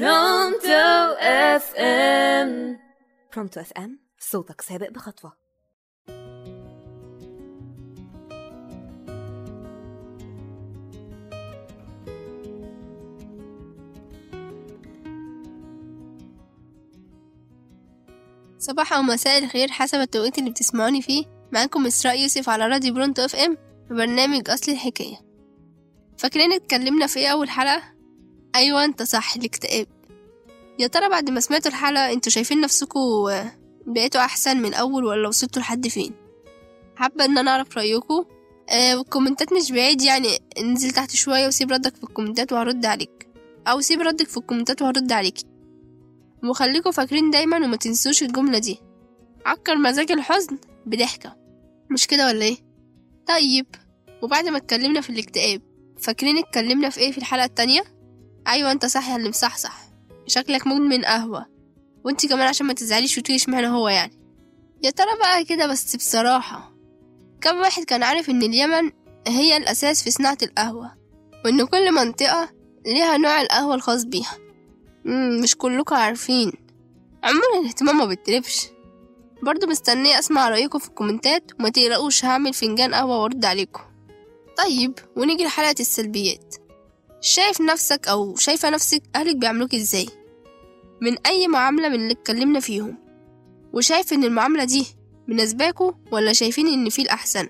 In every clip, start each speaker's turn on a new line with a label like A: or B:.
A: برونتو اف ام
B: برونتو اف ام صوتك سابق بخطوة.
C: صباح أو مساء الخير حسب التوقيت اللي بتسمعوني فيه. معاكم إسراء يوسف على راديو برونتو اف ام في برنامج أصل الحكاية. فاكرين اتكلمنا في إيه أول حلقة؟ أيوة أنت صح الاكتئاب يا ترى بعد ما سمعتوا الحلقة أنتوا شايفين نفسكوا بقيتوا أحسن من الأول ولا وصلتوا لحد فين؟ حابة إن أنا أعرف رأيكوا آه والكومنتات مش بعيد يعني انزل تحت شوية وسيب ردك في الكومنتات وهرد عليك أو سيب ردك في الكومنتات وهرد عليكي وخليكوا فاكرين دايما وما تنسوش الجملة دي عكر مزاج الحزن بضحكة مش كده ولا إيه؟ طيب وبعد ما اتكلمنا في الاكتئاب فاكرين اتكلمنا في إيه في الحلقة التانية؟ أيوة أنت صح يا اللي مصحصح. شكلك مدمن قهوة. وأنت كمان عشان ما تزعليش وتقولي اشمعنى هو يعني. يا ترى بقى كده بس بصراحة. كم واحد كان عارف إن اليمن هي الأساس في صناعة القهوة؟ وإن كل منطقة ليها نوع القهوة الخاص بيها. مش كلكم عارفين. عموما الاهتمام ما بيتلفش برضو مستنية أسمع رأيكم في الكومنتات وما تقلقوش هعمل فنجان قهوة وأرد عليكم. طيب ونيجي لحلقة السلبيات. شايف نفسك أو شايفة نفسك أهلك بيعملوك إزاي؟ من أي معاملة من اللي اتكلمنا فيهم؟ وشايف إن المعاملة دي مناسباكوا ولا شايفين إن في الأحسن؟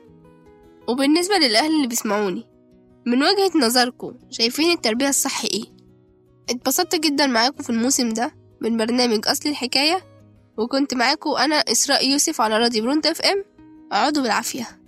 C: وبالنسبة للأهل اللي بيسمعوني من وجهة نظركم شايفين التربية الصح إيه؟ اتبسطت جدا معاكم في الموسم ده من برنامج أصل الحكاية وكنت معاكم أنا إسراء يوسف على راديو برونت إف إم اقعدوا بالعافية.